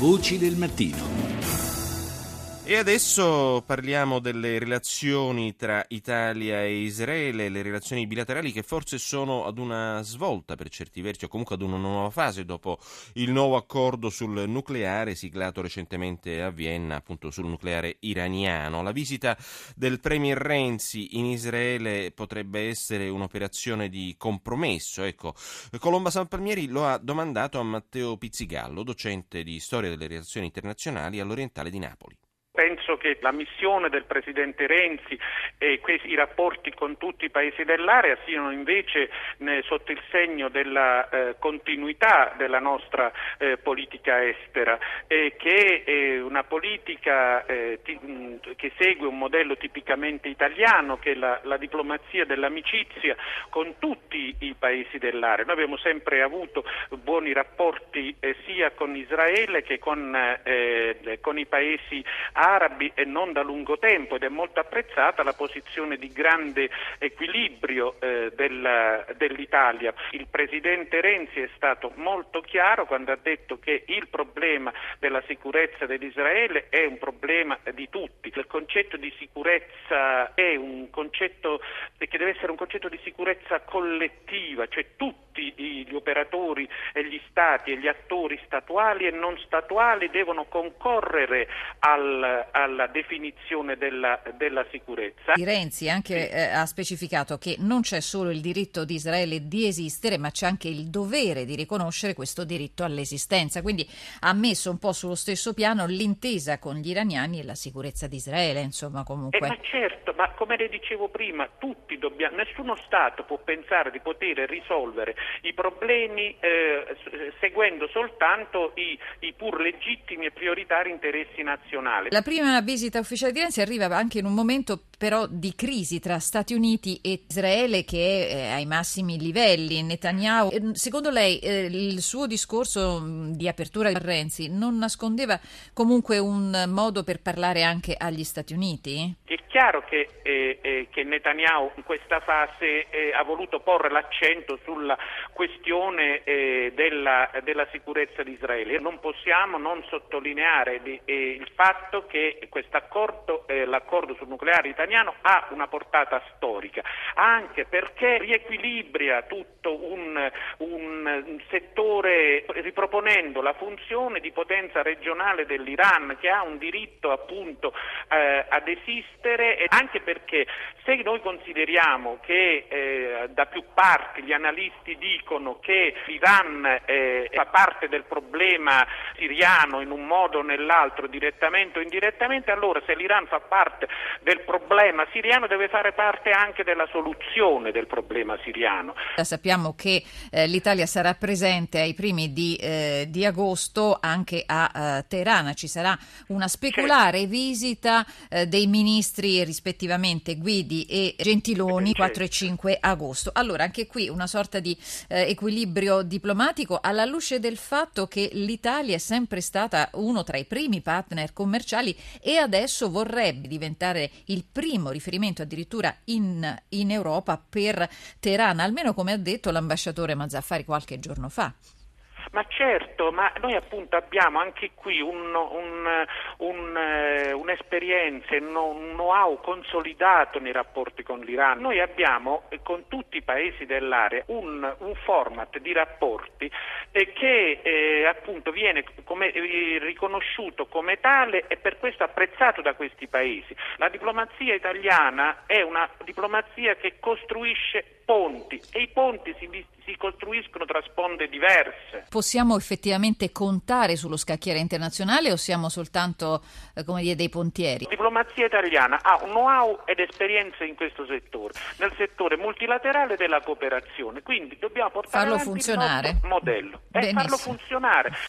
Voci del mattino. E adesso parliamo delle relazioni tra Italia e Israele, le relazioni bilaterali che forse sono ad una svolta per certi versi o comunque ad una nuova fase dopo il nuovo accordo sul nucleare siglato recentemente a Vienna appunto sul nucleare iraniano. La visita del Premier Renzi in Israele potrebbe essere un'operazione di compromesso. Ecco, Colomba San Palmieri lo ha domandato a Matteo Pizzigallo, docente di storia delle relazioni internazionali all'Orientale di Napoli. Penso che la missione del Presidente Renzi e i rapporti con tutti i paesi dell'area siano invece eh, sotto il segno della eh, continuità della nostra eh, politica estera, che è una politica ti, che segue un modello tipicamente italiano, che è la, diplomazia dell'amicizia con tutti i paesi dell'area. Noi abbiamo sempre avuto buoni rapporti sia con Israele che con i paesi arabi e non da lungo tempo ed è molto apprezzata la posizione di grande equilibrio eh, della, dell'Italia. Il Presidente Renzi è stato molto chiaro quando ha detto che il problema della sicurezza dell'Israele è un problema di tutti. Il concetto di sicurezza è un concetto che deve essere un concetto di sicurezza collettiva, cioè tutti gli operatori e gli stati e gli attori statuali e non statuali devono concorrere al alla definizione della, della sicurezza. Renzi anche sì. eh, ha specificato che non c'è solo il diritto di Israele di esistere, ma c'è anche il dovere di riconoscere questo diritto all'esistenza. Quindi ha messo un po' sullo stesso piano l'intesa con gli iraniani e la sicurezza di Israele, insomma, comunque. Eh, ma certo, ma come le dicevo prima, tutti dobbiamo, nessuno Stato può pensare di poter risolvere i problemi eh, seguendo soltanto i, i pur legittimi e prioritari interessi nazionali. La prima visita ufficiale di Renzi arriva anche in un momento però di crisi tra Stati Uniti e Israele che è eh, ai massimi livelli. Netanyahu, eh, secondo lei eh, il suo discorso di apertura a Renzi non nascondeva comunque un modo per parlare anche agli Stati Uniti? È chiaro che, eh, eh, che Netanyahu in questa fase eh, ha voluto porre l'accento sulla questione della, della, sicurezza di Israele. Non possiamo non sottolineare di, il fatto che accordo, l'accordo sul nucleare italiano ha una portata storica, anche perché riequilibria tutto un, un settore riproponendo la funzione di potenza regionale dell'Iran che ha un diritto appunto eh, ad esistere e anche perché se noi consideriamo che eh, da più parti gli analisti dicono che l'Iran eh, fa parte del problema siriano in un modo o nell'altro direttamente o indirettamente, allora se l'Iran fa parte del problema siriano deve fare parte anche della soluzione del problema siriano. Sappiamo che eh, l'Italia sarà presente ai primi di, eh, di agosto anche a uh, Teheran. Ci sarà una speculare certo. visita eh, dei ministri rispettivamente Guidi e Gentiloni certo. 4 e 5 agosto. Allora, anche qui una sorta di eh, equilibrio diplomatico alla luce del fatto che l'Italia è sempre stata uno tra i primi partner commerciali e adesso vorrebbe diventare il primo primo riferimento addirittura in, in Europa per Teheran, almeno come ha detto l'ambasciatore Mazzaffari qualche giorno fa. Ma certo, ma noi appunto abbiamo anche qui un, un, un, un'esperienza, un know-how consolidato nei rapporti con l'Iran. Noi abbiamo eh, con tutti i paesi dell'area un, format di rapporti eh, che eh, appunto viene come, eh, riconosciuto come tale e per questo apprezzato da questi paesi. La diplomazia italiana è una diplomazia che costruisce ponti e i ponti si, si costruiscono tra sponde diverse. Possiamo effettivamente contare sullo scacchiere internazionale o siamo soltanto eh, come dire, dei pontieri? La diplomazia italiana ha un know-how ed esperienza in questo settore, nel settore multilaterale della cooperazione, quindi dobbiamo portare farlo funzionare. il modello e farlo funzionare.